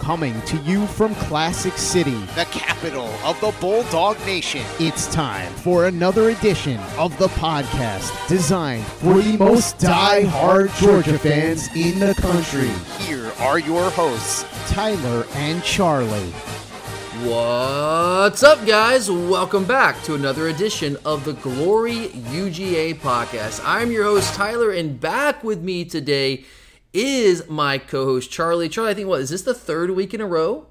Coming to you from Classic City, the capital of the Bulldog Nation. it's time for another edition of the podcast designed for the most die-hard Georgia fans in the country, Here are your hosts. Tyler and Charlie. What's up, guys? Welcome back to another edition of the Glory UGA podcast. I'm your host, Tyler, and back with me today is my co host, Charlie. Charlie, I think, what, is this the third week in a row?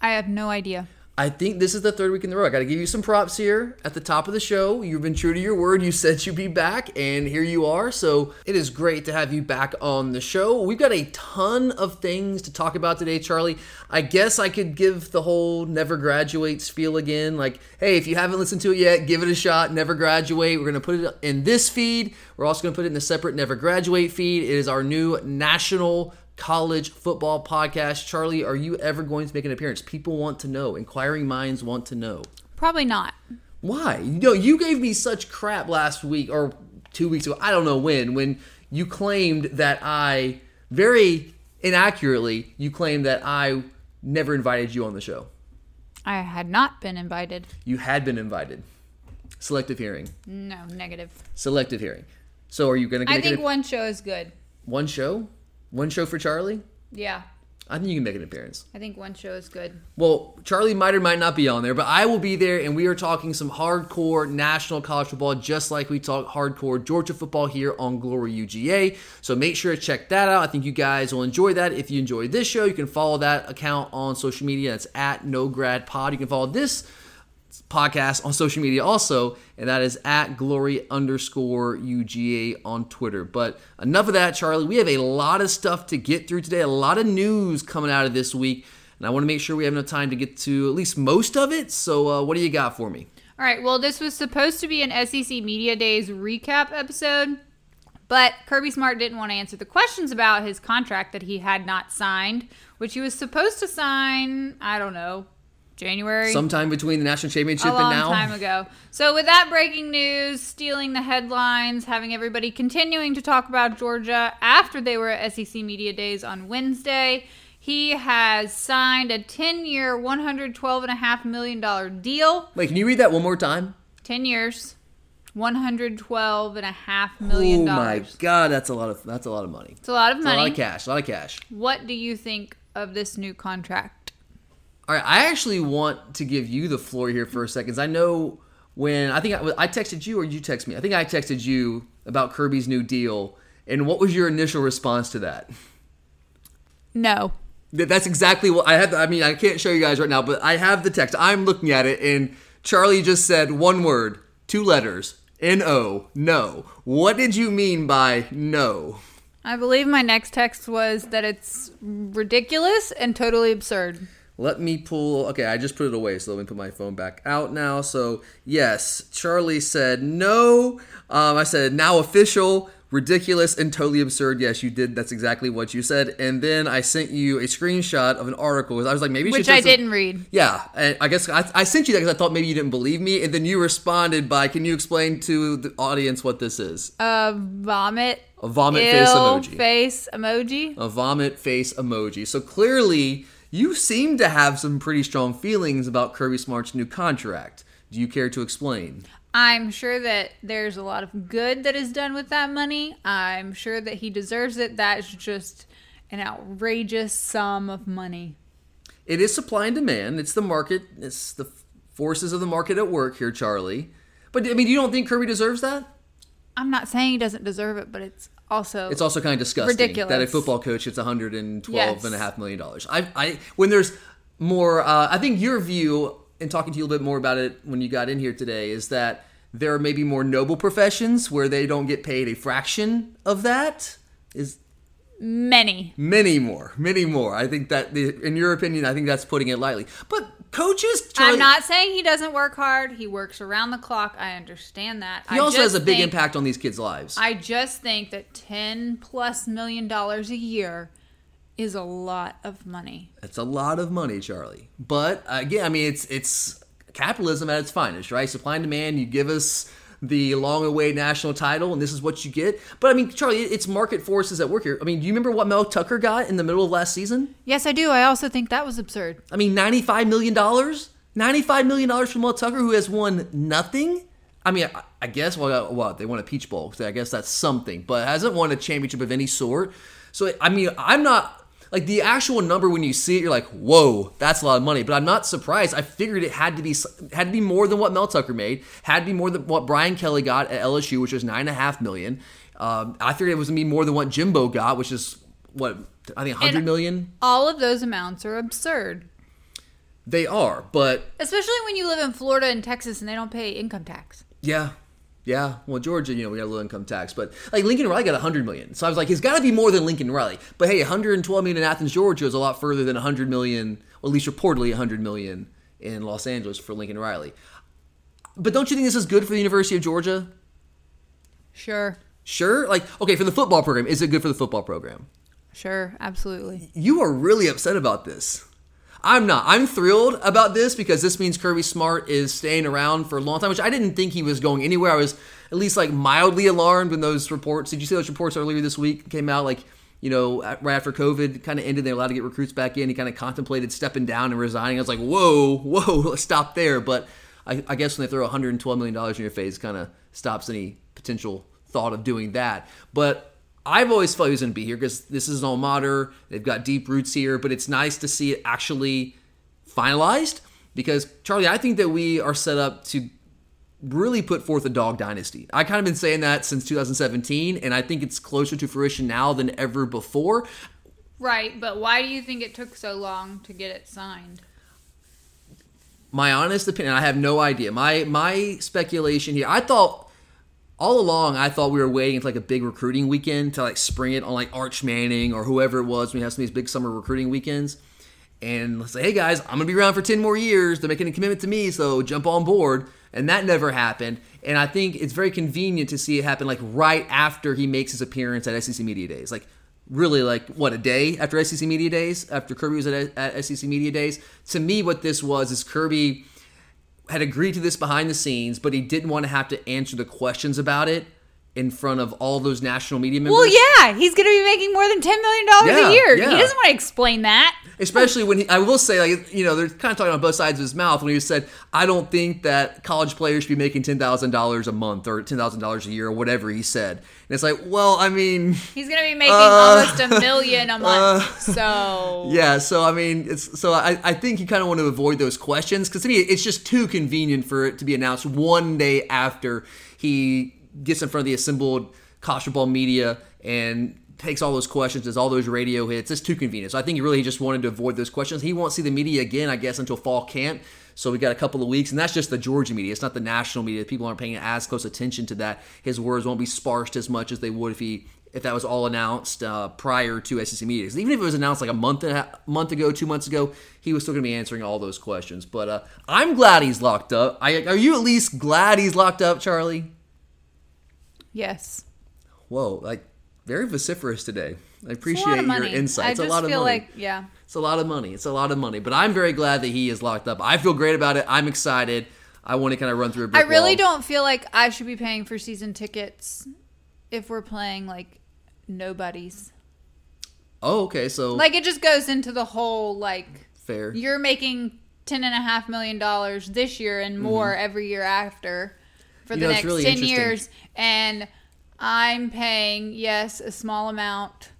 I have no idea. I think this is the third week in a row. I got to give you some props here at the top of the show. You've been true to your word. You said you'd be back, and here you are. So it is great to have you back on the show. We've got a ton of things to talk about today, Charlie. I guess I could give the whole never graduates feel again. Like, hey, if you haven't listened to it yet, give it a shot. Never graduate. We're going to put it in this feed. We're also going to put it in a separate never graduate feed. It is our new national college football podcast. Charlie, are you ever going to make an appearance? People want to know. Inquiring minds want to know. Probably not. Why? You know, you gave me such crap last week or two weeks ago. I don't know when. When you claimed that I very inaccurately you claimed that I never invited you on the show. I had not been invited. You had been invited. Selective hearing. No, negative. Selective hearing. So are you going to I think one show is good. one show? One show for Charlie? Yeah, I think you can make an appearance. I think one show is good. Well, Charlie might or might not be on there, but I will be there, and we are talking some hardcore national college football, just like we talk hardcore Georgia football here on Glory UGA. So make sure to check that out. I think you guys will enjoy that. If you enjoyed this show, you can follow that account on social media. It's at No Grad Pod. You can follow this podcast on social media also, and that is at glory underscore UGA on Twitter. But enough of that, Charlie. We have a lot of stuff to get through today, a lot of news coming out of this week, and I want to make sure we have enough time to get to at least most of it. So, uh, what do you got for me? All right, well, this was supposed to be an SEC Media Days recap episode, but Kirby Smart didn't want to answer the questions about his contract that he had not signed, which he was supposed to sign, I don't know, January. Sometime between the national championship a long and now. time ago. So with that breaking news, stealing the headlines, having everybody continuing to talk about Georgia after they were at SEC Media Days on Wednesday, he has signed a 10-year, $112.5 million deal. Wait, can you read that one more time? 10 years, $112.5 million. Oh my god, that's a lot of that's a lot of money. It's a lot of It's a lot of cash. A lot of cash. What do you think of this new contract? All right, I actually want to give you the floor here for a second. I know when I think I, I texted you or you text me. I think I texted you about Kirby's new deal, and what was your initial response to that? No. That's exactly what I have. I mean, I can't show you guys right now, but I have the text. I'm looking at it, and Charlie just said one word, two letters, N O, no. What did you mean by no? I believe my next text was that it's ridiculous and totally absurd. Let me pull. Okay, I just put it away, so let me put my phone back out now. So yes, Charlie said no. Um, I said now official, ridiculous, and totally absurd. Yes, you did. That's exactly what you said. And then I sent you a screenshot of an article. I was like, maybe you Which I didn't read. Yeah, and I guess I, I sent you that because I thought maybe you didn't believe me, and then you responded by, "Can you explain to the audience what this is?" A vomit. A vomit face emoji. face emoji. a vomit face emoji. So clearly, you seem to have some pretty strong feelings about Kirby Smart's new contract. Do you care to explain? I'm sure that there's a lot of good that is done with that money. I'm sure that he deserves it. That's just an outrageous sum of money. It is supply and demand. It's the market. It's the forces of the market at work here, Charlie. But I mean, you don't think Kirby deserves that? I'm not saying he doesn't deserve it, but it's also It's also kind of disgusting Ridiculous. that a football coach gets 112 Yes. and a half million dollars. I, I, when there's more, uh, I think your view in talking to you a little bit more about it when you got in here today is that there are maybe more noble professions where they don't get paid a fraction of that. Is many. many more, many more. I think that, the, in your opinion, I think that's putting it lightly. But coaches, Charlie, I'm not saying he doesn't work hard. He works around the clock. I understand that. He I also has a big think- impact on these kids' lives. I just think that 10 plus million dollars a year is a lot of money. It's a lot of money, Charlie. But uh, again, I mean, it's it's capitalism at its finest, right? Supply and demand. You give us the long-awaited national title, and this is what you get. But I mean, Charlie, it's market forces at work here. I mean, do you remember what Mel Tucker got in the middle of last season? Yes, I do. I also think that was absurd. I mean, ninety-five million dollars. Ninety-five million dollars from Mel Tucker, who has won nothing. I mean, I, I guess well, uh, what they won a Peach Bowl, so I guess that's something, but hasn't won a championship of any sort. So I mean, I'm not like the actual number when you see it, you're like, whoa, that's a lot of money. But I'm not surprised. I figured it had to be had to be more than what Mel Tucker made, had to be more than what Brian Kelly got at LSU, which was nine and a half million. Um, I figured it was gonna be more than what Jimbo got, which is what I think hundred And- million. All of those amounts are absurd. They are, but Especially when you live in Florida and Texas and they don't pay income tax. Yeah. Yeah. Well, Georgia, you know, we got a low income tax, but like Lincoln Riley got 100 million. So I was like, it's got to be more than Lincoln Riley. But hey, 112 million in Athens, Georgia is a lot further than 100 million, or at least reportedly 100 million in Los Angeles for Lincoln Riley. But don't you think this is good for the University of Georgia? Sure. Sure. Like, okay, for the football program, is it good for the football program? Sure. Absolutely. You are really upset about this. I'm not. I'm thrilled about this because this means Kirby Smart is staying around for a long time, which I didn't think he was going anywhere. I was at least like mildly alarmed when those reports. Did you see those reports earlier this week came out? Like, you know, right after COVID kind of ended, they're allowed to get recruits back in. He kind of contemplated stepping down and resigning. I was like, whoa, whoa, stop there. But I, I guess when they throw 112 million dollars in your face, kind of stops any potential thought of doing that. But I've always felt he was going to be here because this is an alma mater. They've got deep roots here, but it's nice to see it actually finalized because, Charlie, I think that we are set up to really put forth a dog dynasty. I kind of been saying that since 2017, and I think it's closer to fruition now than ever before. Right. But why do you think it took so long to get it signed? My honest opinion, I have no idea. My my speculation here, I thought all along, I thought we were waiting for like a big recruiting weekend to like spring it on like Arch Manning or whoever it was. We have some of these big summer recruiting weekends, and let's say, hey guys, I'm gonna be around for ten more years. They're making a commitment to me, so jump on board. And that never happened. And I think it's very convenient to see it happen like right after he makes his appearance at SEC Media Days. Like really like what a day after SEC Media Days, after Kirby was at, at SEC Media Days. To me, what this was is Kirby had agreed to this behind the scenes, but he didn't want to have to answer the questions about it in front of all those national media members. Well, yeah, he's going to be making more than $10 million Yeah, a year. yeah. He doesn't want to explain that. Especially when he, I will say, like, you know, they're kind of talking on both sides of his mouth when he said, I don't think that college players should be making $10,000 a month or $10,000 a year or whatever he said. And it's like, well, I mean, He's going to be making Uh, almost a million a month. so, yeah, so I mean, it's so I, I think you kind of want to avoid those questions because to me, it's just too convenient for it to be announced one day after he gets in front of the assembled football media and takes all those questions, does all those radio hits. It's too convenient. So I think he really just wanted to avoid those questions. He won't see the media again, I guess, until fall camp. So we got a couple of weeks, and that's just the Georgia media. It's not the national media. People aren't paying as close attention to that. His words won't be sparsed as much as they would if he if that was all announced uh, prior to SEC media. even if it was announced like a month and a month ago, two months ago, he was still going to be answering all those questions. But uh, I'm glad he's locked up. I, are you at least glad he's locked up, Charlie? Yes. Whoa, like very vociferous today. I It's a appreciate lot of your money. insight. I It's just a lot of feel money. like, yeah. It's a lot of money. It's a lot of money. But I'm very glad that he is locked up. I feel great about it. I'm excited. I want to kind of run through a I brick really wall. don't feel like I should be paying for season tickets if we're playing like nobodies. Oh, okay. So Like it just goes into the whole like fair. you're making ten and a half million dollars this year and more every year after for Mm-hmm. You the know, next really ten years and I'm paying yes a small amount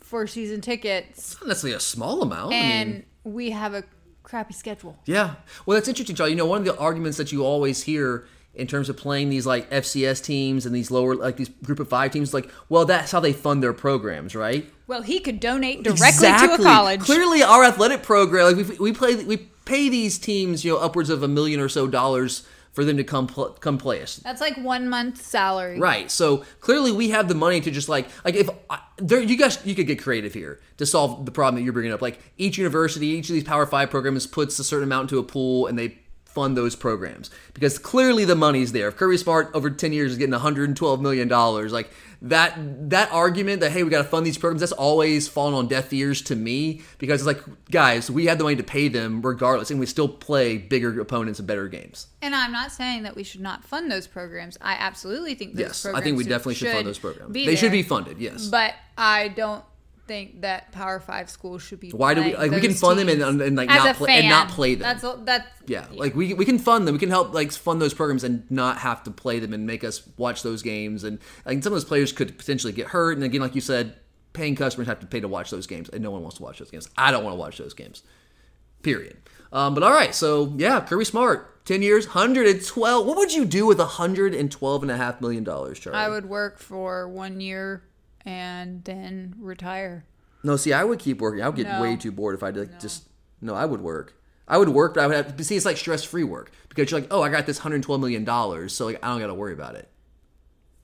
for season tickets, It's not necessarily a small amount. I and mean, we have a crappy schedule. yeah. Well, that's interesting, Charlie. You know, one of the arguments that you always hear in terms of playing these like FCS teams and these lower like these group of five teams, like, well, that's how they fund their programs, right? Well, he could donate directly to a college. Clearly, our athletic program, like we, we play, we pay these teams, you know, upwards of a million or so dollars for them to come pl- come play us. That's like one month salary. Right. So clearly, we have the money to just like like if I, there you guys you could get creative here to solve the problem that you're bringing up. Like each university, each of these Power Five programs puts a certain amount into a pool, and they fund those programs because clearly the money's there. If Kirby Smart over 10 years is getting 112 million dollars, like that that argument that hey we got to fund these programs that's always fallen on deaf ears to me because it's like guys we have the money to pay them regardless and we still play bigger opponents and better games. And I'm not saying that we should not fund those programs. I absolutely think those Yes, I think we definitely should fund those programs. They should be funded. Yes. But I don't think that Power Five schools should be. Why do we- like, we can fund them and- and, like, As not play- and not play them. That's all, that's Yeah, like we we can fund them. We can help like fund those programs and not have to play them and make us watch those games. And like some of those players could potentially get hurt. And again, like you said, paying customers have to pay to watch those games, and no one wants to watch those games. I don't want to watch those games. Period. Um, but all right, so yeah, Kirby Smart, ten years, hundred and twelve. What would you do with 112 and a hundred and twelve and a half million dollars, Charlie? I would work for one year and then retire. No, see, I would keep working. I would get No. way too bored if I like, just. No, I would work. I would work, but I would have. But see, it's like stress-free work because you're like, oh, I got this 112 million dollars, so like I don't got to worry about it.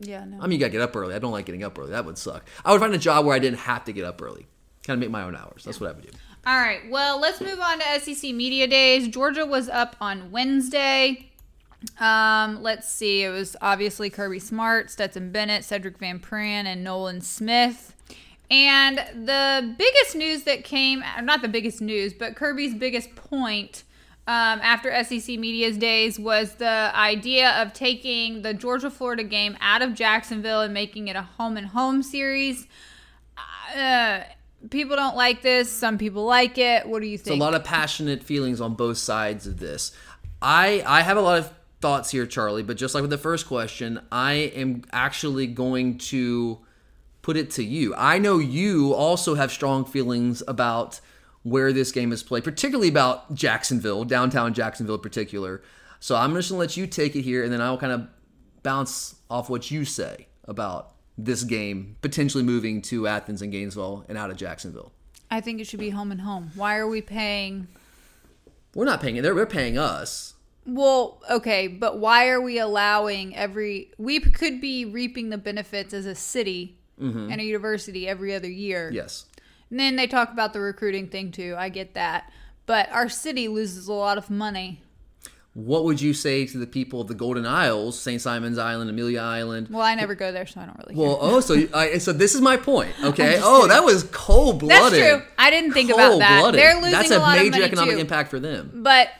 Yeah, no. I mean, you got to get up early. I don't like getting up early. That would suck. I would find a job where I didn't have to get up early. Kind of make my own hours. That's what I would do. All right. Well, let's move on to SEC Media Days. Georgia was up on Wednesday. Um, let's see. It was obviously Kirby Smart, Stetson Bennett, Sedrick Van Pran, and Nolan Smith. And the biggest news that came, not the biggest news, but Kirby's biggest point um, after SEC Media's days was the idea of taking the Georgia Florida game out of Jacksonville and making it a home and home series. Uh, people don't like this. Some people like it. What do you It's think? a lot of passionate feelings on both sides of this. I I have a lot of thoughts here, Charlie. But just like with the first question, I am actually going to put it to you. I know you also have strong feelings about where this game is played, particularly about Jacksonville, downtown Jacksonville in particular. So I'm just gonna let you take it here, and then I'll kind of bounce off what you say about this game potentially moving to Athens and Gainesville and out of Jacksonville. I think it should be home and home. Why are we paying? We're not paying it; they're, they're paying us. Well, okay, but why are we allowing every? We could be reaping the benefits as a city mm-hmm. and a university every other year. Yes. And then they talk about the recruiting thing too. I get that, but our city loses a lot of money. What would you say to the people of the Golden Isles, St. Simon's Island, Amelia Island? Well, I never go there, so I don't really. Well, oh, so I, so this is my point. Okay. Oh, kidding. that was cold blooded. That's true. I didn't think about that. They're losing That's a a, lot of major economic too. impact for them. But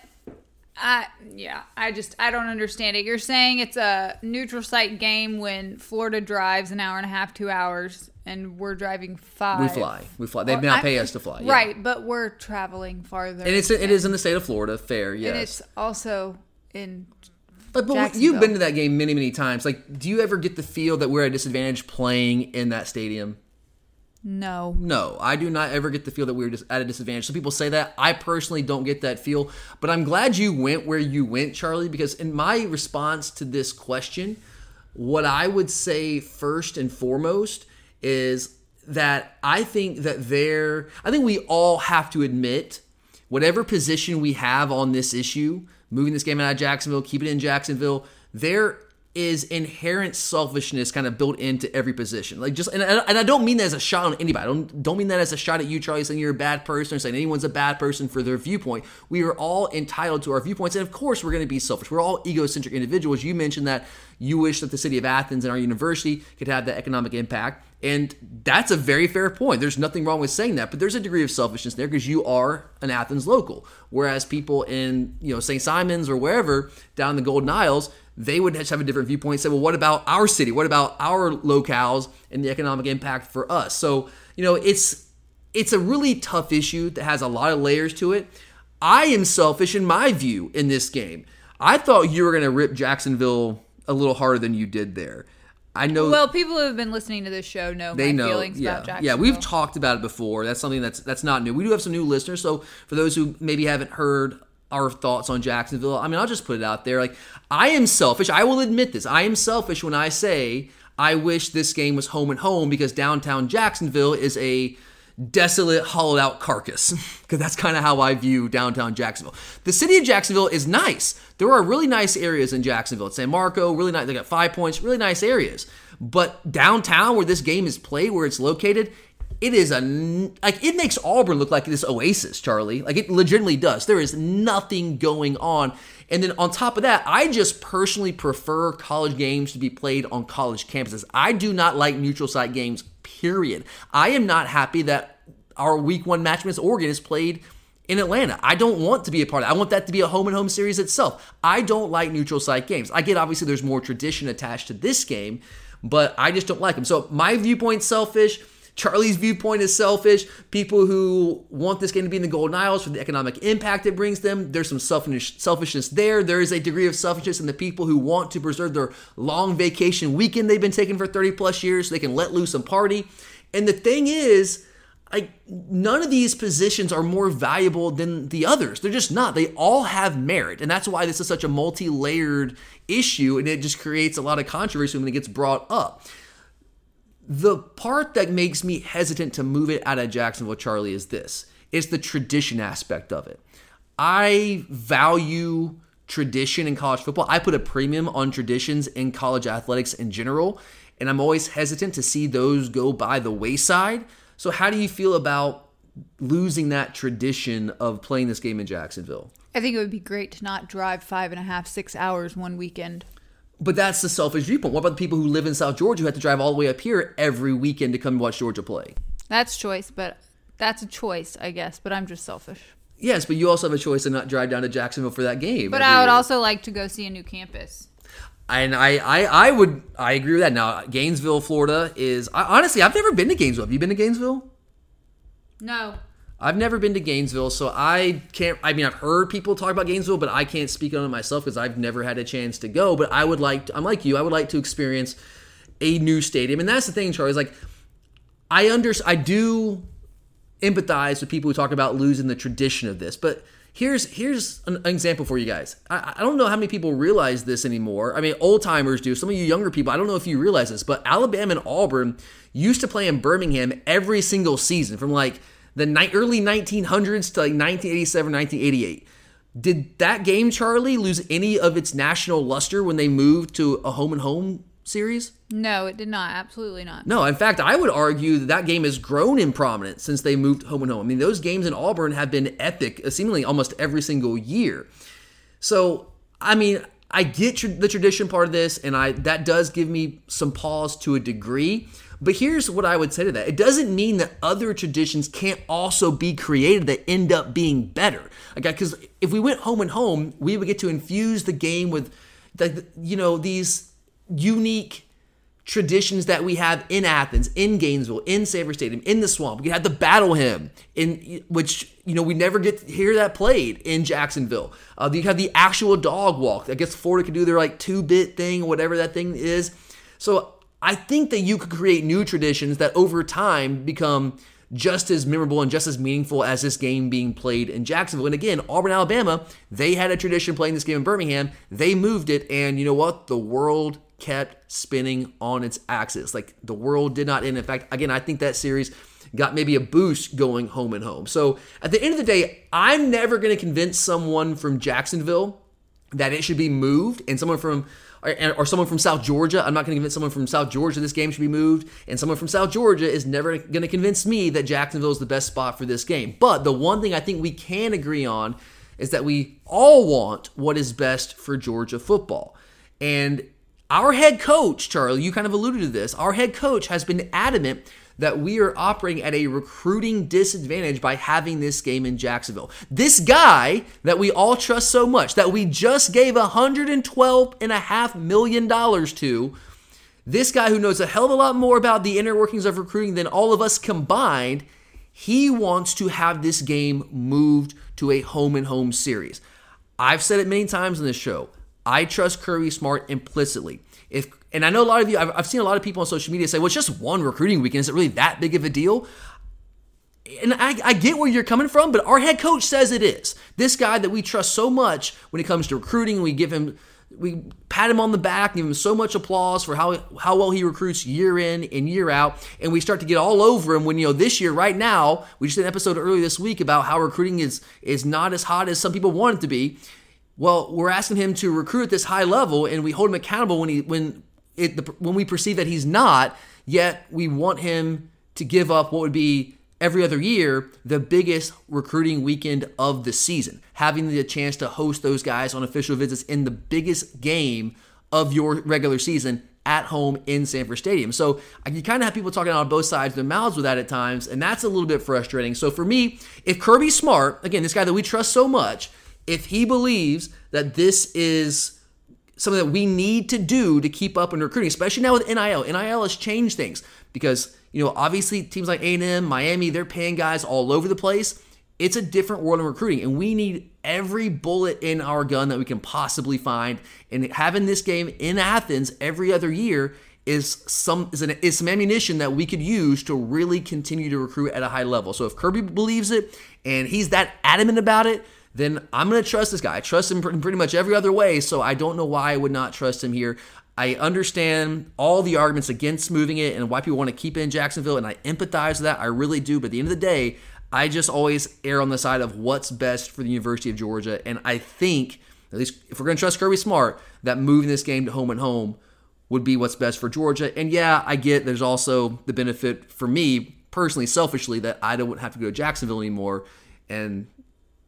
I yeah, I just I don't understand it. You're saying it's a neutral site game when Florida drives an hour and a half, two hours, and we're driving five. We fly. We fly. They now I- pay us to fly. yeah. Right, but we're traveling farther. And it's it is in the state of Florida. Fair. Yeah. And it's also in But, but you've been to that game many many times. Like, do you ever get the feel that we're at a disadvantage playing in that stadium? No. No, I do not ever get the feel that we're just at a disadvantage. Some people say that. I personally don't get that feel, but I'm glad you went where you went, Charlie, because in my response to this question, what I would say first and foremost is that I think that there, I think we all have to admit, whatever position we have on this issue, moving this game out of Jacksonville, keeping it in Jacksonville, there is inherent selfishness kind of built into every position. Like just and I, and I don't mean that as a shot on anybody. I don't don't mean that as a shot at you, Charlie, saying you're a bad person or saying anyone's a bad person for their viewpoint. We are all entitled to our viewpoints, and of course we're going to be selfish. We're all egocentric individuals. You mentioned that you wish that the city of Athens and our university could have that economic impact. And that's a very fair point. There's nothing wrong with saying that, but there's a degree of selfishness there because you are an Athens local. Whereas people in, you know, St. Simon's or wherever down the Golden Isles, they would have a different viewpoint. and Say, well, what about our city? What about our locales and the economic impact for us? So, you know, it's it's a really tough issue that has a lot of layers to it. I am selfish in my view in this game. I thought you were going to rip Jacksonville a little harder than you did there. I know Well, people who have been listening to this show know they my know. feelings yeah, about Jacksonville. yeah. We've talked about it before. That's something that's that's not new. We do have some new listeners. So for those who maybe haven't heard our thoughts on Jacksonville, I mean, I'll just put it out there. Like I am selfish. I will admit this. I am selfish when I say I wish this game was home and home because downtown Jacksonville is a desolate, hollowed out carcass. Because that's kind of how I view downtown Jacksonville. The city of Jacksonville is nice. There are really nice areas in Jacksonville. It's San Marco, really nice. They got five points, really nice areas. But downtown, where this game is played, where it's located, it is a like it makes Auburn look like this oasis, Charlie. Like it legitimately does. There is nothing going on. And then on top of that, I just personally prefer college games to be played on college campuses. I do not like neutral site games. Period. I am not happy that our week one match against Oregon is played in Atlanta. I don't want to be a part of. I want that to be a home and home series itself. I don't like neutral site games. I get obviously there's more tradition attached to this game, but I just don't like them. So my viewpoint selfish. Charlie's viewpoint is selfish. People who want this game to be in the Golden Isles for the economic impact it brings them, there's some selfish, selfishness there. There is a degree of selfishness in the people who want to preserve their long vacation weekend they've been taking for 30 plus years so they can let loose and party. And the thing is, like none of these positions are more valuable than the others. They're just not. They all have merit, and that's why this is such a multi-layered issue, and it just creates a lot of controversy when it gets brought up. The part that makes me hesitant to move it out of Jacksonville, Charlie, is this: it's the tradition aspect of it. I value tradition in college football. I put a premium on traditions in college athletics in general, and I'm always hesitant to see those go by the wayside. So, how do you feel about losing that tradition of playing this game in Jacksonville? I think it would be great to not drive five and a half, six hours one weekend. But that's the selfish viewpoint. What about the people who live in South Georgia who have to drive all the way up here every weekend to come watch Georgia play? That's choice, but that's a choice, I guess. But I'm just selfish. Yes, but you also have a choice to not drive down to Jacksonville for that game. But I would year. also like to go see a new campus. And I, I, I would, I agree with that. Now, Gainesville, Florida is I, honestly, I've never been to Gainesville. Have you been to Gainesville? No. I've never been to Gainesville, so I can't. I mean, I've heard people talk about Gainesville, but I can't speak on it myself because I've never had a chance to go. But I would like. To, I'm like you. I would like to experience a new stadium, and that's the thing, Charlie. Is like, I under. I do empathize with people who talk about losing the tradition of this, but here's here's an, example for you guys. I, I don't know how many people realize this anymore. I mean, old timers do. Some of you younger people, I don't know if you realize this, but Alabama and Auburn used to play in Birmingham every single season from like the ni- early 1900s to like 1987, 1988. Did that game, Charlie, lose any of its national luster when they moved to a home and home series? No, it did not. Absolutely not. No, in fact, I would argue that that game has grown in prominence since they moved home and home. I mean, those games in Auburn have been epic, uh, seemingly almost every single year. So, I mean, I get tr- the tradition part of this, and I that does give me some pause to a degree. But here's what I would say to that: it doesn't mean that other traditions can't also be created that end up being better. Like, because if we went home and home, we would get to infuse the game with, the, you know, these unique traditions that we have in Athens, in Gainesville, in Sanford Stadium, in the Swamp. We had the battle hymn, in which you know we never get to hear that played in Jacksonville. Uh, you have the actual dog walk. I guess Florida could do their like two bit thing, or whatever that thing is. So I think that you could create new traditions that over time become just as memorable and just as meaningful as this game being played in Jacksonville. And again, Auburn, Alabama, they had a tradition playing this game in Birmingham. They moved it, and you know what? The world kept spinning on its axis. Like the world did not end. In fact, again, I think that series got maybe a boost going home and home. So at the end of the day, I'm never going to convince someone from Jacksonville that it should be moved, and someone from or, someone from South Georgia. I'm not going to convince someone from South Georgia this game should be moved, and someone from South Georgia is never going to convince me that Jacksonville is the best spot for this game. But the one thing I think we can agree on is that we all want what is best for Georgia football. And our head coach, Charlie, you kind of alluded to this, our head coach has been adamant that we are operating at a recruiting disadvantage by having this game in Jacksonville. This guy that we all trust so much, that we just gave $112.5 million to, this guy who knows a hell of a lot more about the inner workings of recruiting than all of us combined, he wants to have this game moved to a home and home series. I've said it many times in this show. I trust Kirby Smart implicitly. If And I know a lot of you, I've, I've seen a lot of people on social media say, well, it's just one recruiting weekend. Is it really that big of a deal? and I, I, get where you're coming from, but our head coach says it is. This guy that we trust so much when it comes to recruiting, we give him, we pat him on the back, give him so much applause for how how well he recruits year in and year out, and we start to get all over him when you know this year, right now, we just did an episode earlier this week about how recruiting is is not as hot as some people want it to be. Well, we're asking him to recruit at this high level, and we hold him accountable when he when it the, when we perceive that he's not. Yet we want him to give up what would be every other year the biggest recruiting weekend of the season, having the chance to host those guys on official visits in the biggest game of your regular season at home in Sanford Stadium. So you kind of have people talking on both sides of their mouths with that at times, and that's a little bit frustrating. So for me, if Kirby Smart, again, this guy that we trust so much, if he believes that this is something that we need to do to keep up in recruiting, especially now with NIL. NIL has changed things because you know, obviously teams like A&M, Miami, they're paying guys all over the place. It's a different world in recruiting, and we need every bullet in our gun that we can possibly find. And having this game in Athens every other year is some is, an, is some ammunition that we could use to really continue to recruit at a high level. So if Kirby believes it and he's that adamant about it, then I'm going to trust this guy. I trust him in pretty much every other way, so I don't know why I would not trust him here. I understand all the arguments against moving it and why people want to keep it in Jacksonville, and I empathize with that. I really do. But at the end of the day, I just always err on the side of what's best for the University of Georgia. And I think, at least if we're going to trust Kirby Smart, that moving this game to home and home would be what's best for Georgia. And yeah, I get there's also the benefit for me personally, selfishly, that I don't have to go to Jacksonville anymore. And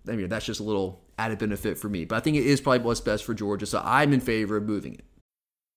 I mean, that's just a little added benefit for me. But I think it is probably what's best for Georgia. So I'm in favor of moving it.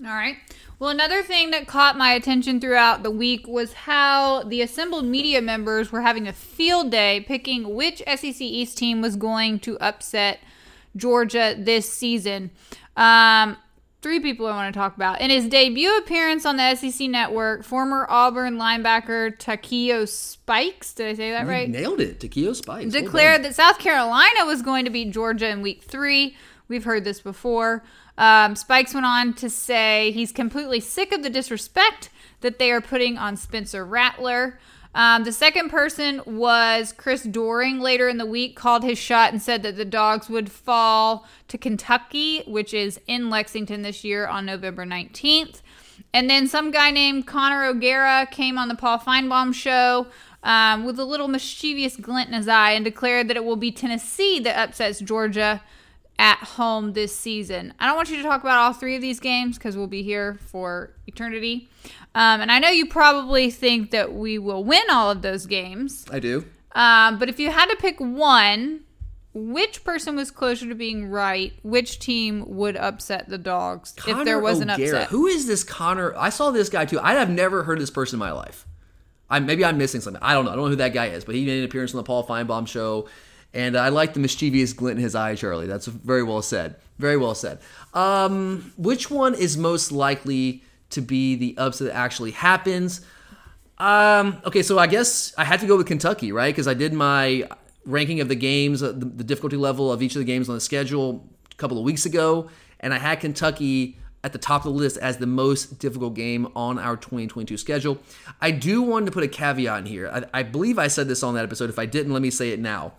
All right. Well, another thing that caught my attention throughout the week was how the assembled media members were having a field day picking which SEC East team was going to upset Georgia this season. Um, three people I want to talk about. In his debut appearance on the SEC network, former Auburn linebacker Takeo Spikes, did I say that You right? nailed it. Takeo Spikes. Declared done. that South Carolina was going to beat Georgia in week three. We've heard this before. Um, Spikes went on to say he's completely sick of the disrespect that they are putting on Spencer Rattler. Um, the second person was Chris Doering. Later in the week, called his shot and said that the dogs would fall to Kentucky, which is in Lexington this year on November 19th. And then some guy named Connor O'Gara came on the Paul Finebaum show um, with a little mischievous glint in his eye and declared that it will be Tennessee that upsets Georgia at home this season. I don't want you to talk about all three of these games because we'll be here for eternity. Um, and I know you probably think that we will win all of those games. I do. Um, but if you had to pick one, which person was closer to being right? Which team would upset the dogs if there Connor was an upset? Who is this Connor? I saw this guy too. I have never heard of this person in my life. I maybe I'm missing something. I don't know. I don't know who that guy is, but he made an appearance on the Paul Finebaum show, and I like the mischievous glint in his eye, Charlie. That's very well said. Very well said. Um, which one is most likely to be the upset that actually happens? Um, okay, so I guess I had to go with Kentucky, right? Because I did my ranking of the games, uh, the, the difficulty level of each of the games on the schedule a couple of weeks ago, and I had Kentucky at the top of the list as the most difficult game on our 2022 schedule. I do want to put a caveat in here. I, I believe I said this on that episode. If I didn't, let me say it now.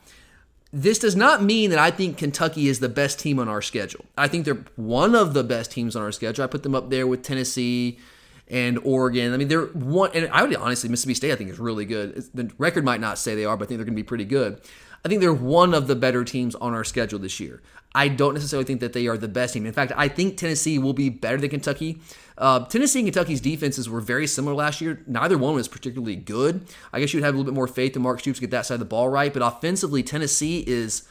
This does not mean that I think Kentucky is the best team on our schedule. I think they're one of the best teams on our schedule. I put them up there with Tennessee and Oregon. I mean, they're one, and I would honestly, Mississippi State, I think is really good. The record might not say they are, but I think they're going to be pretty good. I think they're one of the better teams on our schedule this year. I don't necessarily think that they are the best team. In fact, I think Tennessee will be better than Kentucky. Uh, Tennessee and Kentucky's defenses were very similar last year. Neither one was particularly good. I guess you'd have a little bit more faith in Mark Stoops to get that side of the ball right. But offensively, Tennessee is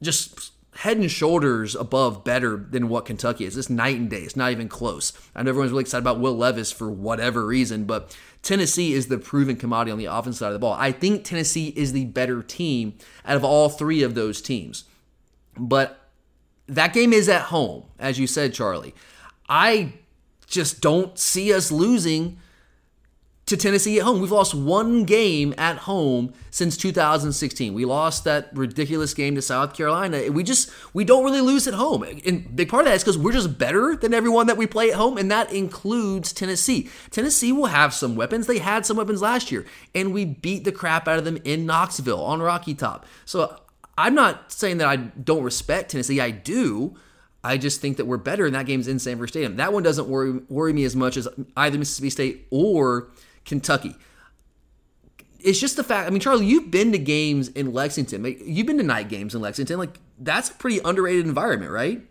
just head and shoulders above better than what Kentucky is. It's night and day. It's not even close. I know everyone's really excited about Will Levis for whatever reason, but Tennessee is the proven commodity on the offense side of the ball. I think Tennessee is the better team out of all three of those teams. But that game is at home, as you said, Charlie. I just don't see us losing to Tennessee at home. We've lost one game at home since 2016. We lost that ridiculous game to South Carolina. We just we don't really lose at home. And big part of that is because we're just better than everyone that we play at home, and that includes Tennessee. Tennessee will have some weapons. They had some weapons last year, and we beat the crap out of them in Knoxville on Rocky Top. So I'm not saying that I don't respect Tennessee. I do. I just think that we're better, and that game's in Sanford Stadium. That one doesn't worry worry me as much as either Mississippi State or Kentucky. It's just the fact. I mean, Charlie, you've been to games in Lexington. You've been to night games in Lexington. Like that's a pretty underrated environment, right?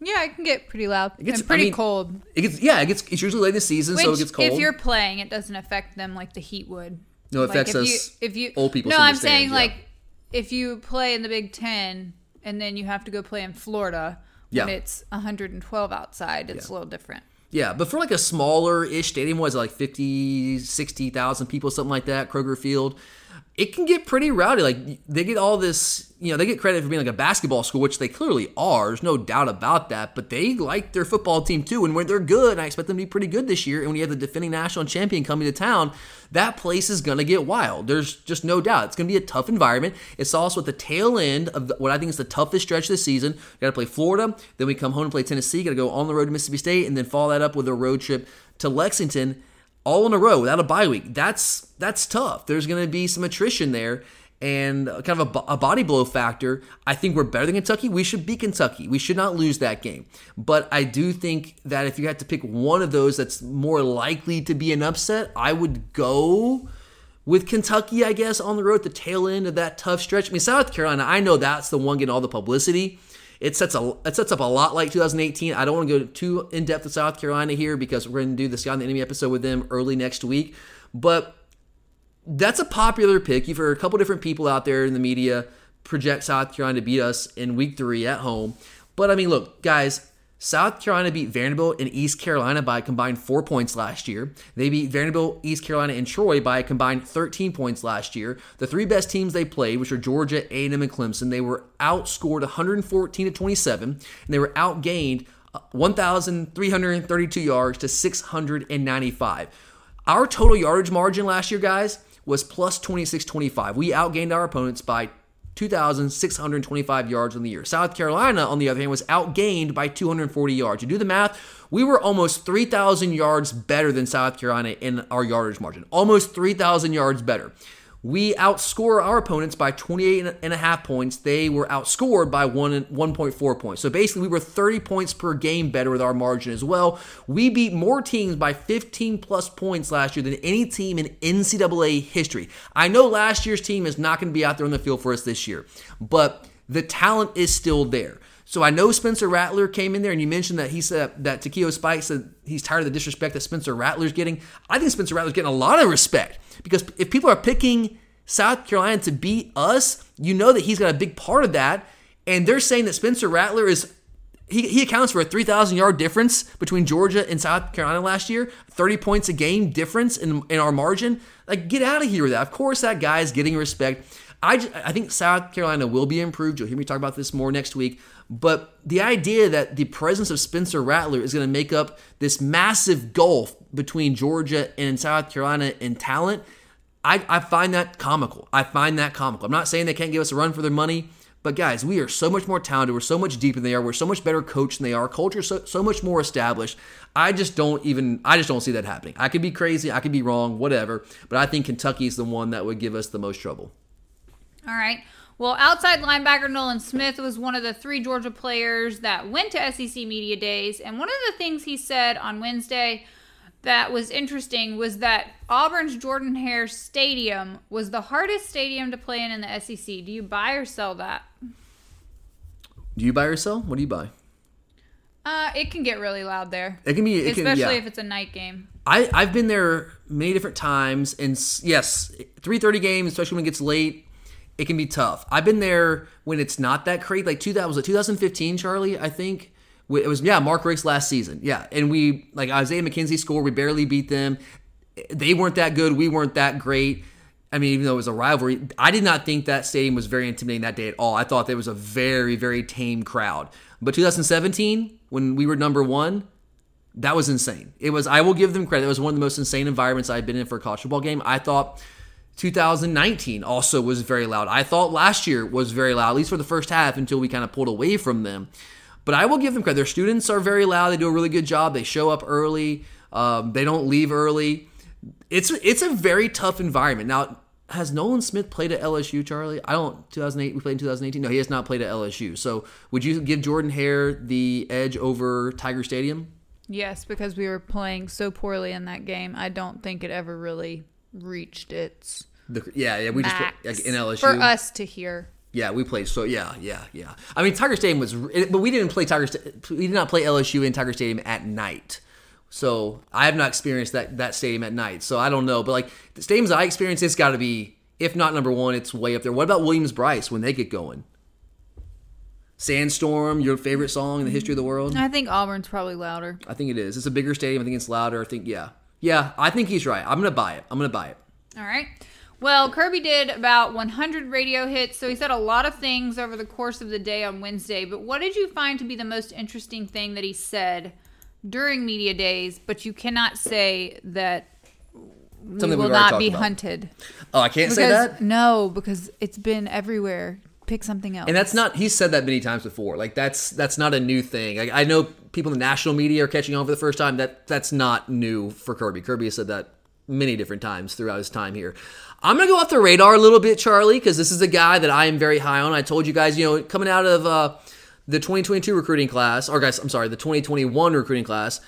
Yeah, it can get pretty loud. It gets and pretty I mean, cold. It gets yeah, it gets. It's usually late in the season, Which, so it gets cold. If you're playing, it doesn't affect them like the heat would. No, it affects like if us. You, if you old people. No, I'm stands, saying yeah. like if you play in the Big Ten and then you have to go play in Florida when Yeah. it's 112 outside, it's Yeah. a little different. Yeah, but for like a smaller ish stadium, was like 50, 60,000 people, something like that, Kroger Field, it can get pretty rowdy. Like they get all this, you know, they get credit for being like a basketball school, which they clearly are. There's no doubt about that. But they like their football team too. And when they're good, I expect them to be pretty good this year. And when you have the defending national champion coming to town, that place is to get wild. There's just no doubt. It's to be a tough environment. It's also at the tail end of what I think is the toughest stretch of the season. We got to play Florida, then we come home and play Tennessee. Got to go on the road to Mississippi State, and then follow that up with a road trip to Lexington, all in a row without a bye week. That's that's tough. There's going to be some attrition there. And kind of a, a body blow factor. I think we're better than Kentucky. We should beat Kentucky. We should not lose that game. But I do think that if you had to pick one of those that's more likely to be an upset, I would go with Kentucky, I guess, on the road the tail end of that tough stretch. I mean, South Carolina, I know that's the one getting all the publicity. It sets a it sets up a lot like 2018. I don't want to go too in depth with South Carolina here because we're going to do the Sky on the Enemy episode with them early next week. But that's a popular pick. You've heard a couple different people out there in the media project South Carolina to beat us in week three at home. But I mean, look, guys, South Carolina beat Vanderbilt and East Carolina by a combined four points last year. They beat Vanderbilt, East Carolina, and Troy by a combined 13 points last year. The three best teams they played, which are Georgia, A&M, and Clemson, they were outscored 114 to 27, and they were outgained uh, 1,332 yards to 695. Our total yardage margin last year, guys, was plus 26.25. We outgained our opponents by 2,625 yards on the year. South Carolina, on the other hand, was outgained by 240 yards. You do the math, we were almost 3,000 yards better than South Carolina in our yardage margin. Almost 3,000 yards better. We outscore our opponents by 28 and a half points. They were outscored by one 1.4 points. So basically, we were 30 points per game better with our margin as well. We beat more teams by 15 plus points last year than any team in NCAA history. I know last year's team is not going to be out there on the field for us this year, but the talent is still there. So I know Spencer Rattler came in there, and you mentioned that he said that Takeo Spike said he's tired of the disrespect that Spencer Rattler's getting. I think Spencer Rattler's getting a lot of respect because if people are picking South Carolina to beat us, you know that he's got a big part of that. And they're saying that Spencer Rattler is he, he accounts for a 3,000 yard difference between Georgia and South Carolina last year, 30 points a game difference in, in our margin. Like, get out of here with that. Of course, that guy is getting respect. I, just, I think South Carolina will be improved. You'll hear me talk about this more next week. But the idea that the presence of Spencer Rattler is going to make up this massive gulf between Georgia and South Carolina in talent, I, I find that comical. I find that comical. I'm not saying they can't give us a run for their money, but guys, we are so much more talented. We're so much deeper than they are. We're so much better coached than they are. Culture so, so much more established. I just don't even I just don't see that happening. I could be crazy, I could be wrong, whatever. But I think Kentucky is the one that would give us the most trouble. All right. Well, outside linebacker Nolan Smith was one of the three Georgia players that went to SEC Media Days. And one of the things he said on Wednesday that was interesting was that Auburn's Jordan Hare Stadium was the hardest stadium to play in in the SEC. Do you buy or sell that? Do you buy or sell? What do you buy? Uh, it can get really loud there. It can be, it especially can, yeah. if it's a night game. I I've been there many different times, and yes, three thirty games, especially when it gets late, it can be tough. I've been there when it's not that crazy. Like two that was it 2015, Charlie, I think. It was yeah, Mark Richt's last season. Yeah, and we like Isaiah McKenzie scored. We barely beat them. They weren't that good. We weren't that great. I mean, even though it was a rivalry, I did not think that stadium was very intimidating that day at all. I thought there was a very, very tame crowd. But 2017, when we were number one, that was insane. It was. I will give them credit. It was one of the most insane environments I've been in for a college football game. I thought 2019 also was very loud. I thought last year was very loud, at least for the first half, until we kind of pulled away from them. But I will give them credit. Their students are very loud. They do a really good job. They show up early. Um, they don't leave early. It's it's a very tough environment. Now, has Nolan Smith played at LSU, Charlie? I don't. 2008. We played in 2018. No, he has not played at LSU. So, would you give Jordan Hare the edge over Tiger Stadium? Yes, because we were playing so poorly in that game. I don't think it ever really reached its the, yeah yeah we just put, like in LSU for us to hear. Yeah, we played so yeah, yeah, yeah. I mean, Tiger Stadium was, but we didn't play Tiger. We did not play LSU in Tiger Stadium at night. So I have not experienced that that stadium at night. So I don't know, but like the stadiums I experienced, it's got to be if not number one, it's way up there. What about Williams Brice when they get going? Sandstorm, your favorite song in the history of the world? I think Auburn's probably louder. I think it is. It's a bigger stadium. I think it's louder. I think yeah, yeah. I think he's right. I'm gonna buy it. I'm gonna buy it. All right. Well, Kirby did about 100 radio hits, so he said a lot of things over the course of the day on Wednesday. But what did you find to be the most interesting thing that he said during media days? But you cannot say that Something we will we've not be about. hunted. Oh, I can't say that. No, because it's been everywhere. Pick something else. And that's not he's said that many times before. Like that's that's not a new thing. Like, I know people in the national media are catching on for the first time. That that's not new for Kirby. Kirby has said that many different times throughout his time here. I'm gonna go off the radar a little bit, Charlie, because this is a guy that I am very high on. I told you guys, you know, coming out of uh, the 2022 recruiting class, or guys, I'm sorry, the 2021 recruiting class.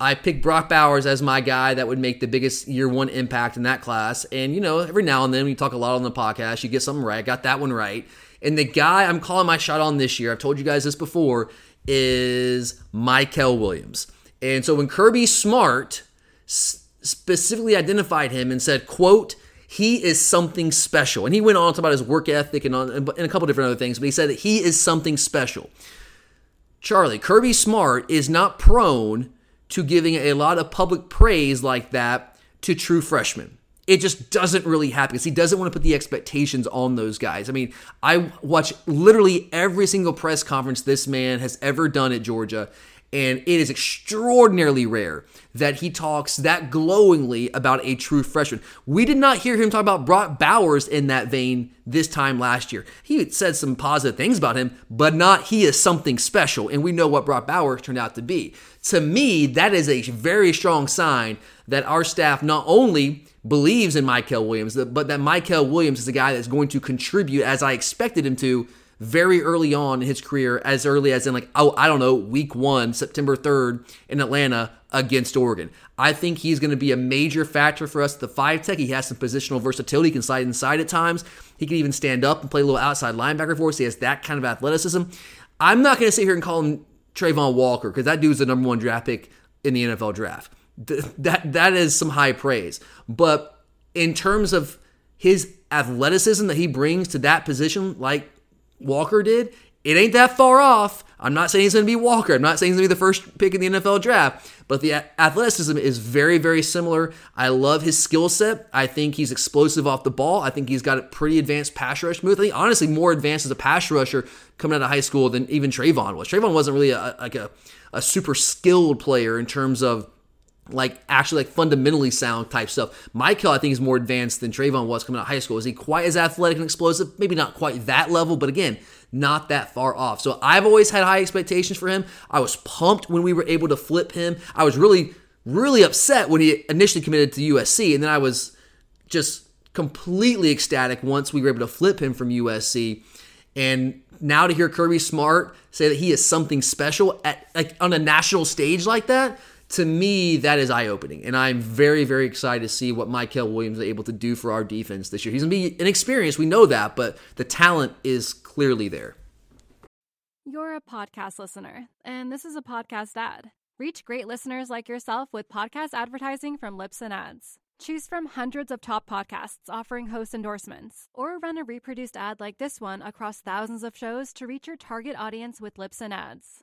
I picked Brock Bowers as my guy that would make the biggest year one impact in that class. And, you know, every now and then we talk a lot on the podcast, you get something right. I got that one right. And the guy I'm calling my shot on this year, I've told you guys this before, is Mykel Williams. And so when Kirby Smart specifically identified him and said, quote, he is something special. And he went on to about his work ethic and, on, and a couple different other things, but he said that he is something special. Charlie, Kirby Smart is not prone to giving a lot of public praise like that to true freshmen. It just doesn't really happen because he doesn't want to put the expectations on those guys. I mean, I watch literally every single press conference this man has ever done at Georgia, and it is extraordinarily rare that he talks that glowingly about a true freshman. We did not hear him talk about Brock Bowers in that vein this time last year. He said some positive things about him, but not he is something special, and we know what Brock Bowers turned out to be. To me, that is a very strong sign that our staff not only believes in Mykel Williams, but that Mykel Williams is a guy that's going to contribute as I expected him to very early on in his career, as early as in like, oh, I don't know, week one, September 3rd in Atlanta against Oregon. I think he's going to be a major factor for us the five tech. He has some positional versatility, he can slide inside at times. He can even stand up and play a little outside linebacker for us. He has that kind of athleticism. I'm not going to sit here and call him Travon Walker because that dude's the number one draft pick in the NFL draft. Th- That that is some high praise. But in terms of his athleticism that he brings to that position, like Walker did, it ain't that far off. I'm not saying he's going to be Walker. I'm not saying he's going to be the first pick in the NFL draft, but the athleticism is very, very similar. I love his skill set. I think he's explosive off the ball. I think he's got a pretty advanced pass rush move. I think honestly more advanced as a pass rusher coming out of high school than even Travon was. Travon wasn't really a, like a, a super skilled player in terms of like actually like fundamentally sound type stuff. Mykel, I think, is more advanced than Travon was coming out of high school. Is he quite as athletic and explosive? Maybe not quite that level, but again, not that far off. So I've always had high expectations for him. I was pumped when we were able to flip him. I was really, really upset when he initially committed to USC, and then I was just completely ecstatic once we were able to flip him from USC. And now to hear Kirby Smart say that he is something special at like on a national stage like that, to me, that is eye opening. And I'm very, very excited to see what Mykel Williams is able to do for our defense this year. He's going to be inexperienced. We know that, but the talent is clearly there. You're a podcast listener, and this is a podcast ad. Reach great listeners like yourself with podcast advertising from Libsyn Ads. Choose from hundreds of top podcasts offering host endorsements, or run a reproduced ad like this one across thousands of shows to reach your target audience with Libsyn Ads.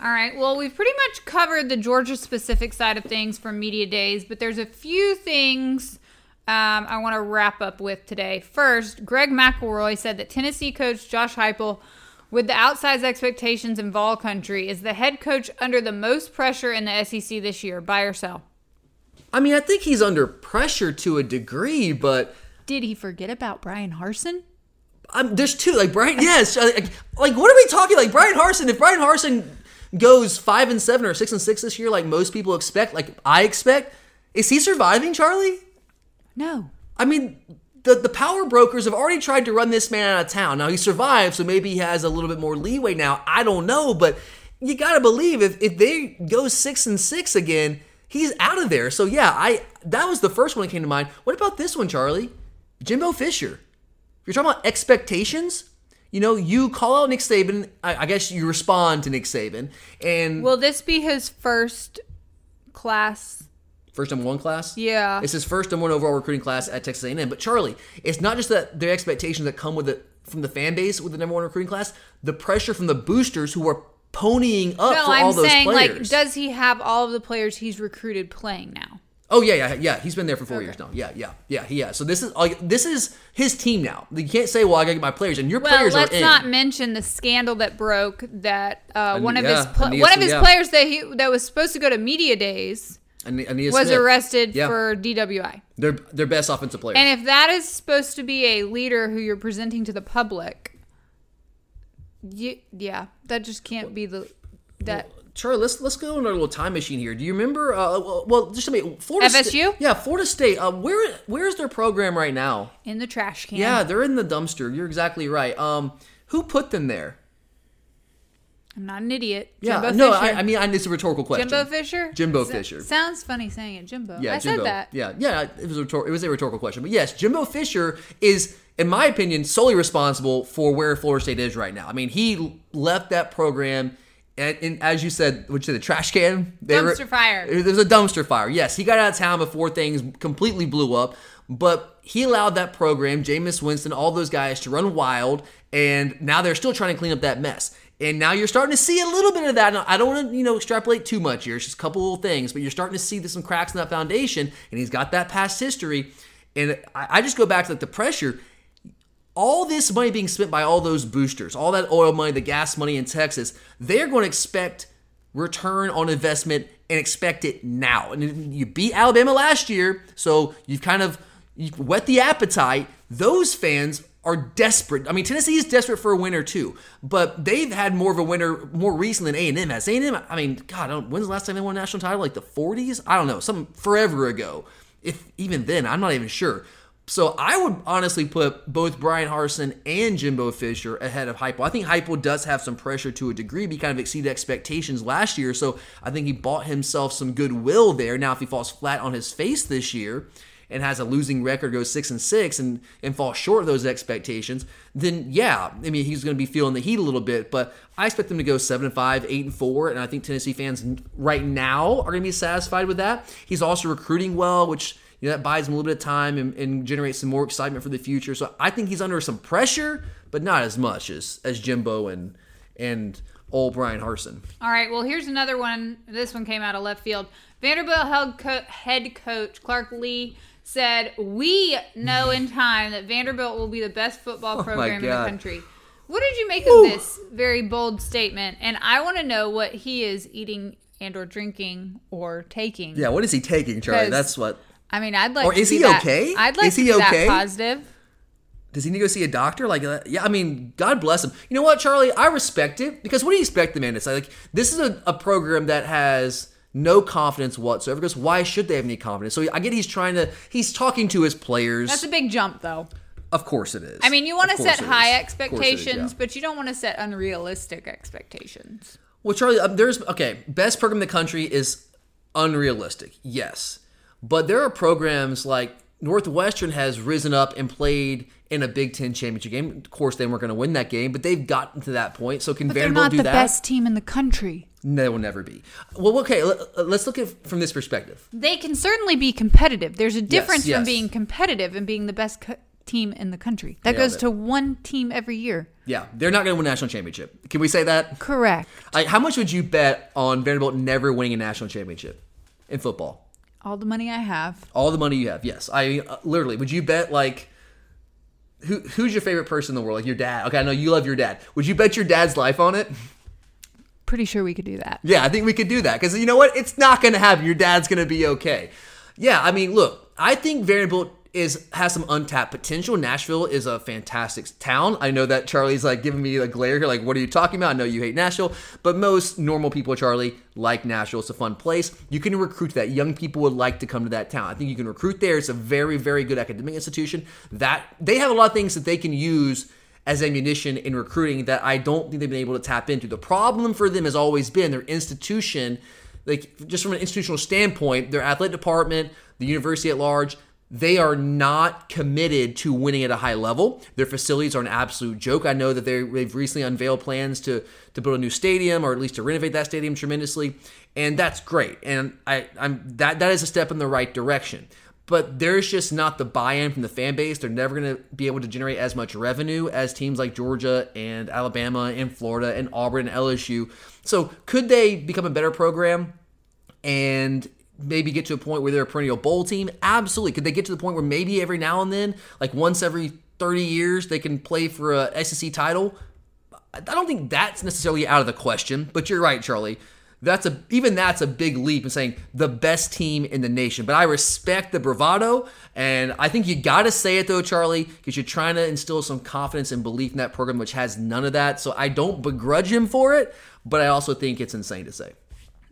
All right. Well, we've pretty much covered the Georgia specific side of things from media days, but there's a few things um, I want to wrap up with today. First, Greg McElroy said that Tennessee coach Josh Heupel, with the outsized expectations in Vol Country, is the head coach under the most pressure in the SEC this year. Buy or sell? I mean, I think he's under pressure to a degree, but did he forget about Brian Harsin? Um, there's two, like Brian. Yes, like, like what are we talking? Like Brian Harsin. If Brian Harsin goes five and seven or six and six this year, like most people expect, like I expect, is he surviving, Charlie? No. I mean, the the power brokers have already tried to run this man out of town. Now he survived, so maybe he has a little bit more leeway now. I don't know, but you gotta believe if if they go six and six again, he's out of there. So yeah, I that was the first one that came to mind. What about this one, Charlie? Jimbo Fisher. If you're talking about expectations, you know, you call out Nick Saban. I, I, guess you respond to Nick Saban. And will this be his first class? First number one class? Yeah. It's his first number one overall recruiting class at Texas A&M. But Charlie, it's not just that the expectations that come with it from the fan base with the number one recruiting class, the pressure from the boosters who are ponying up no, for I'm all those saying, players. Like, does he have all of the players he's recruited playing now? Oh yeah, yeah, yeah. He's been there for four okay. years now. Yeah, yeah, yeah. He has. So this is like this is his team now. You can't say, "Well, I got to get my players," and your well, players let's are not mention the scandal that broke that uh, one of yeah, his pl- one of his yeah. players that he that was supposed to go to media days Ainias was Smith. arrested Yeah. for DWI. Their their best offensive player. And if that is supposed to be a leader who you're presenting to the public, you, yeah, that just can't be the that. Charlie, let's let's go on our little time machine here. Do you remember? Uh, well, well, just a minute. Florida FSU? yeah, Florida State. Uh, where where's their program right now? in the trash can. Yeah, they're in the dumpster. You're exactly right. Um, who put them there? I'm not an idiot. Yeah, Jimbo no, Fisher. I, I mean, I, it's a rhetorical question. Jimbo Fisher. Jimbo S- Fisher. Sounds funny saying it, Jimbo. Yeah, I Jimbo. said that. Yeah, yeah, it was a rhetor- it was a rhetorical question, but yes, Jimbo Fisher is, in my opinion, solely responsible for where Florida State is right now. I mean, he left that program. And, and as you said, what you said, the trash can? They were- Dumpster fire. There was a dumpster fire. Yes, he got out of town before things completely blew up, but he allowed that program, Jameis Winston, all those guys to run wild, and now they're still trying to clean up that mess. And now you're starting to see a little bit of that. Now, I don't want to, you know, extrapolate too much here. It's just a couple little things, but you're starting to see some cracks in that foundation, and he's got that past history. And I, I just go back to like, the pressure all this money being spent by all those boosters, all that oil money, the gas money in Texas, they're going to expect return on investment and expect it now. And you beat Alabama last year, so you've kind of you've whet the appetite. Those fans are desperate. I mean, Tennessee is desperate for a winner too, but they've had more of a winner more recently than A&M has. A&M, I mean, God, I when's the last time they won a national title? Like the 40s? I don't know, some forever ago. If even then, I'm not even sure. So I would honestly put both Brian Harsin and Jimbo Fisher ahead of Heupel. I think Heupel does have some pressure to a degree. He kind of exceeded expectations last year, so I think he bought himself some goodwill there. Now, if he falls flat on his face this year, and has a losing record, goes six and six, and and falls short of those expectations, then yeah, I mean he's going to be feeling the heat a little bit. But I expect them to go seven and five, eight and four, and I think Tennessee fans right now are going to be satisfied with that. He's also recruiting well, which you know, that buys him a little bit of time and, and generates some more excitement for the future. So I think he's under some pressure, but not as much as as Jimbo and and old Brian Harsin. All right, well, here's another one. This one came out of left field. Vanderbilt head, co- head coach Clark Lea said, We know in time that Vanderbilt will be the best football Oh program in the country. What did you make of this very bold statement? And I want to know what he is eating and or drinking or taking. Yeah, what is he taking, Charlie? That's what. I mean, I'd like Or to is he that- okay? I'd like Is to he okay? that positive. Does he need to go see a doctor? Like, uh, yeah, I mean, God bless him. You know what, Charlie? I respect it because what do you expect the man to say? Like, this is a, a program that has no confidence whatsoever. Because why should they have any confidence? So I get he's trying to, he's talking to his players. That's a big jump, though. of course it is. I mean, you want to set high is. It is, expectations, yeah. but you don't want to set unrealistic expectations. Well, Charlie, um, there's okay. Best program in the country is unrealistic, yes, but there are programs like Northwestern has risen up and played in a Big Ten championship game. Of course, they weren't going to win that game, but they've gotten to that point. So can But they're Vanderbilt not do the that? best team in the country. No, they will never be. Well, okay, let, uh, let's look at from this perspective. They can certainly be competitive. There's a difference yes. from being competitive and being the best co- team in the country. That Nailed goes it. to one team every year. Yeah, they're not going to win a national championship. Can we say that? Correct. Like, how much would you bet on Vanderbilt never winning a national championship in football? All the money I have. All the money you have, yes. I uh, literally would you bet like who who's your favorite person in the world? Like your dad. Okay, I know you love your dad. Would you bet your dad's life on it? Pretty sure we could do that. Yeah, I think we could do that because you know what? It's not going to happen. Your dad's going to be okay. Yeah, I mean, look, I think Vanderbilt is has some untapped potential. Nashville is a fantastic town. I know that Charlie's like giving me a glare here, like, what are you talking about? I know you hate Nashville, but most normal people, Charlie, like Nashville. It's a fun place. You can recruit that. Young people would like to come to that town. I think you can recruit there. It's a very, very good academic institution. That they have a lot of things that they can use as ammunition in recruiting that I don't think they've been able to tap into. The problem for them has always been their institution, like just from an institutional standpoint, their athletic department, the university at large, they are not committed to winning at a high level. Their facilities are an absolute joke. I know that they've recently unveiled plans to to build a new stadium or at least to renovate that stadium tremendously, and that's great. And I, I'm that that is a step in the right direction but there's just not the buy-in from the fan base. They're never going to be able to generate as much revenue as teams like Georgia and Alabama and Florida and Auburn and LSU. So could they become a better program and maybe get to a point where they're a perennial bowl team? Absolutely. Could they get to the point where maybe every now and then, like once every 30 years, they can play for a SEC title? I don't think that's necessarily out of the question, but you're right, Charlie. That's a even that's a big leap in saying the best team in the nation. But I respect the bravado, and I think you got to say it though, Charlie, because you're trying to instill some confidence and belief in that program, which has none of that. So I don't begrudge him for it, but I also think it's insane to say.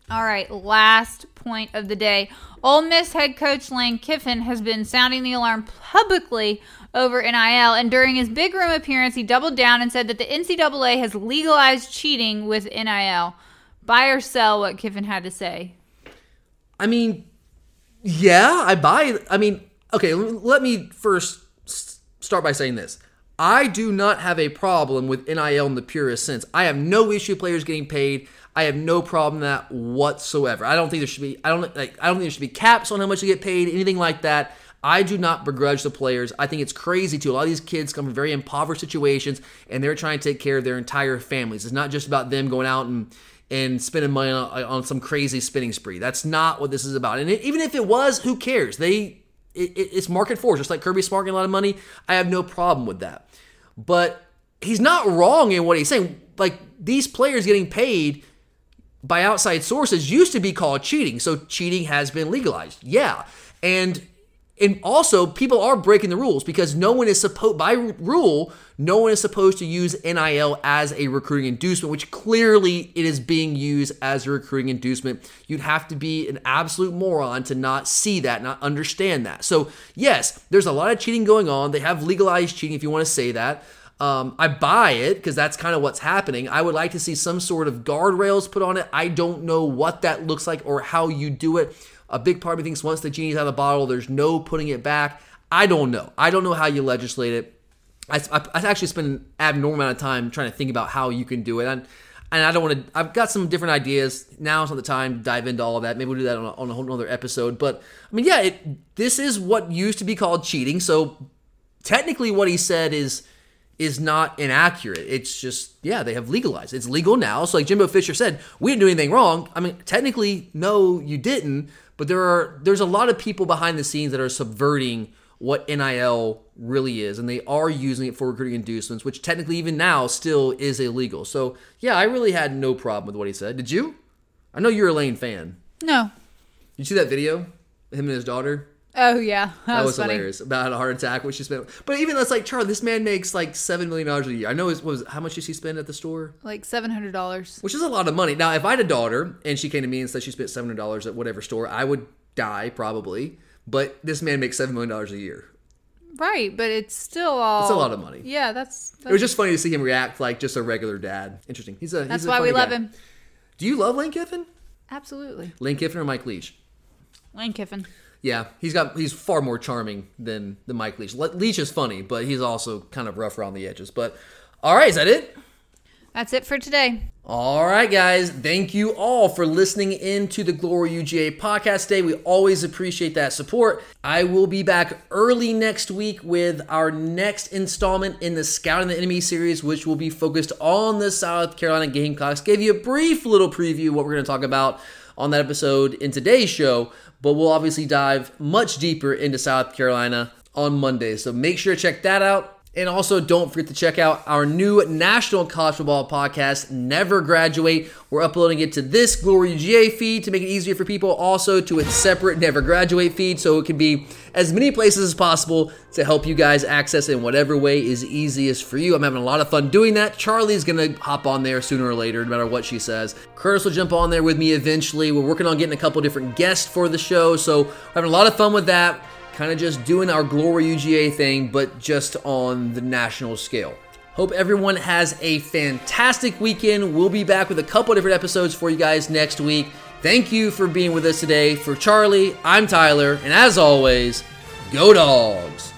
All right, last point of the day. Ole Miss head coach Lane Kiffin has been sounding the alarm publicly over NIL, and during his big room appearance, he doubled down and said that the NCAA has legalized cheating with NIL. Buy or sell what Kiffin had to say. I mean, yeah, I buy. I mean, okay, let me first start by saying this. I do not have a problem with NIL in the purest sense. I have no issue players getting paid. I have no problem with that whatsoever. I don't think there should be. I don't like. I don't think there should be caps on how much they get paid. Anything like that. I do not begrudge the players. I think it's crazy too. A lot of these kids come from very impoverished situations, and they're trying to take care of their entire families. It's not just about them going out and and spending money on, on some crazy spending spree. That's not what this is about. And it, even if it was, who cares? They it, it- it's market force. Just like Kirby Smart a lot of money, I have no problem with that. But he's not wrong in what he's saying. Like these players getting paid by outside sources used to be called cheating. So cheating has been legalized. Yeah. And and also people are breaking the rules because no one is supposed by rule no one is supposed to use NIL as a recruiting inducement which clearly it is being used as a recruiting inducement you'd have to be an absolute moron to not see that not understand that so yes there's a lot of cheating going on they have legalized cheating if you want to say that um, I buy it because that's kind of what's happening. I would like to see some sort of guardrails put on it. I don't know what that looks like or how you do it, a big part of me thinks once the genie's out of the bottle, there's no putting it back. I don't know. I don't know how you legislate it. I, I, I actually spend an abnormal amount of time trying to think about how you can do it. And, and I don't want to. I've got some different ideas. Now's not the time to dive into all of that. Maybe we'll do that on a, on a whole other episode. But I mean, yeah, it, this is what used to be called cheating. So technically, what he said is is not inaccurate. It's just yeah, they have legalized. It's legal now. So like Jimbo Fisher said, we didn't do anything wrong. I mean, technically, no, you didn't. But there are there's a lot of people behind the scenes that are subverting what NIL really is, and they are using it for recruiting inducements, which technically even now still is illegal. So yeah, I really had no problem with what he said. Did you? I know you're a Lane fan. No. You see that video? Him and his daughter. Oh yeah, that, That, was, was, hilarious about a heart attack, which she spent. But even that's like Charlie. This man makes like seven million dollars a year. I know it was how much does he spend at the store? Like seven hundred dollars. which is a lot of money. Now, if I had a daughter and she came to me and said she spent seven hundred dollars at whatever store, I would die probably. But this man makes seven million dollars a year. Right, but it's still all. It's a lot of money. Yeah, that's. that's It was just funny to see him react like just a regular dad. Interesting. He's a. He's That's a why we love guy. him. Do you love Lane Kiffin? Absolutely. Lane Kiffin or Mike Leach? Lane Kiffin. Yeah, he's got he's far more charming than the Mike Leach. Le- Leach is funny, but he's also kind of rough around the edges. But all right, is that it? That's it for today. All right, guys. Thank you all for listening in to the Glory UGA podcast today. We always appreciate that support. I will be back early next week with our next installment in the Scouting the Enemy series, which will be focused on the South Carolina Gamecocks. Gave you a brief little preview of what we're going to talk about on that episode in today's show, but we'll obviously dive much deeper into South Carolina on Monday. So make sure to check that out. And also, don't forget to check out our new national college football podcast, Never Graduate. We're uploading it to this Glory UGA feed to make it easier for people, also to its separate Never Graduate feed, so it can be as many places as possible to help you guys access in whatever way is easiest for you. I'm having a lot of fun doing that. Charlie's gonna hop on there sooner or later, no matter what she says. Curtis will jump on there with me eventually. We're working on getting a couple different guests for the show, so we're having a lot of fun with that kind of just doing our Glory UGA thing, but just on the national scale. Hope everyone has a fantastic weekend. We'll be back with a couple different episodes for you guys next week. Thank you for being with us today. For Charlie, I'm Tyler, and as always, go dogs.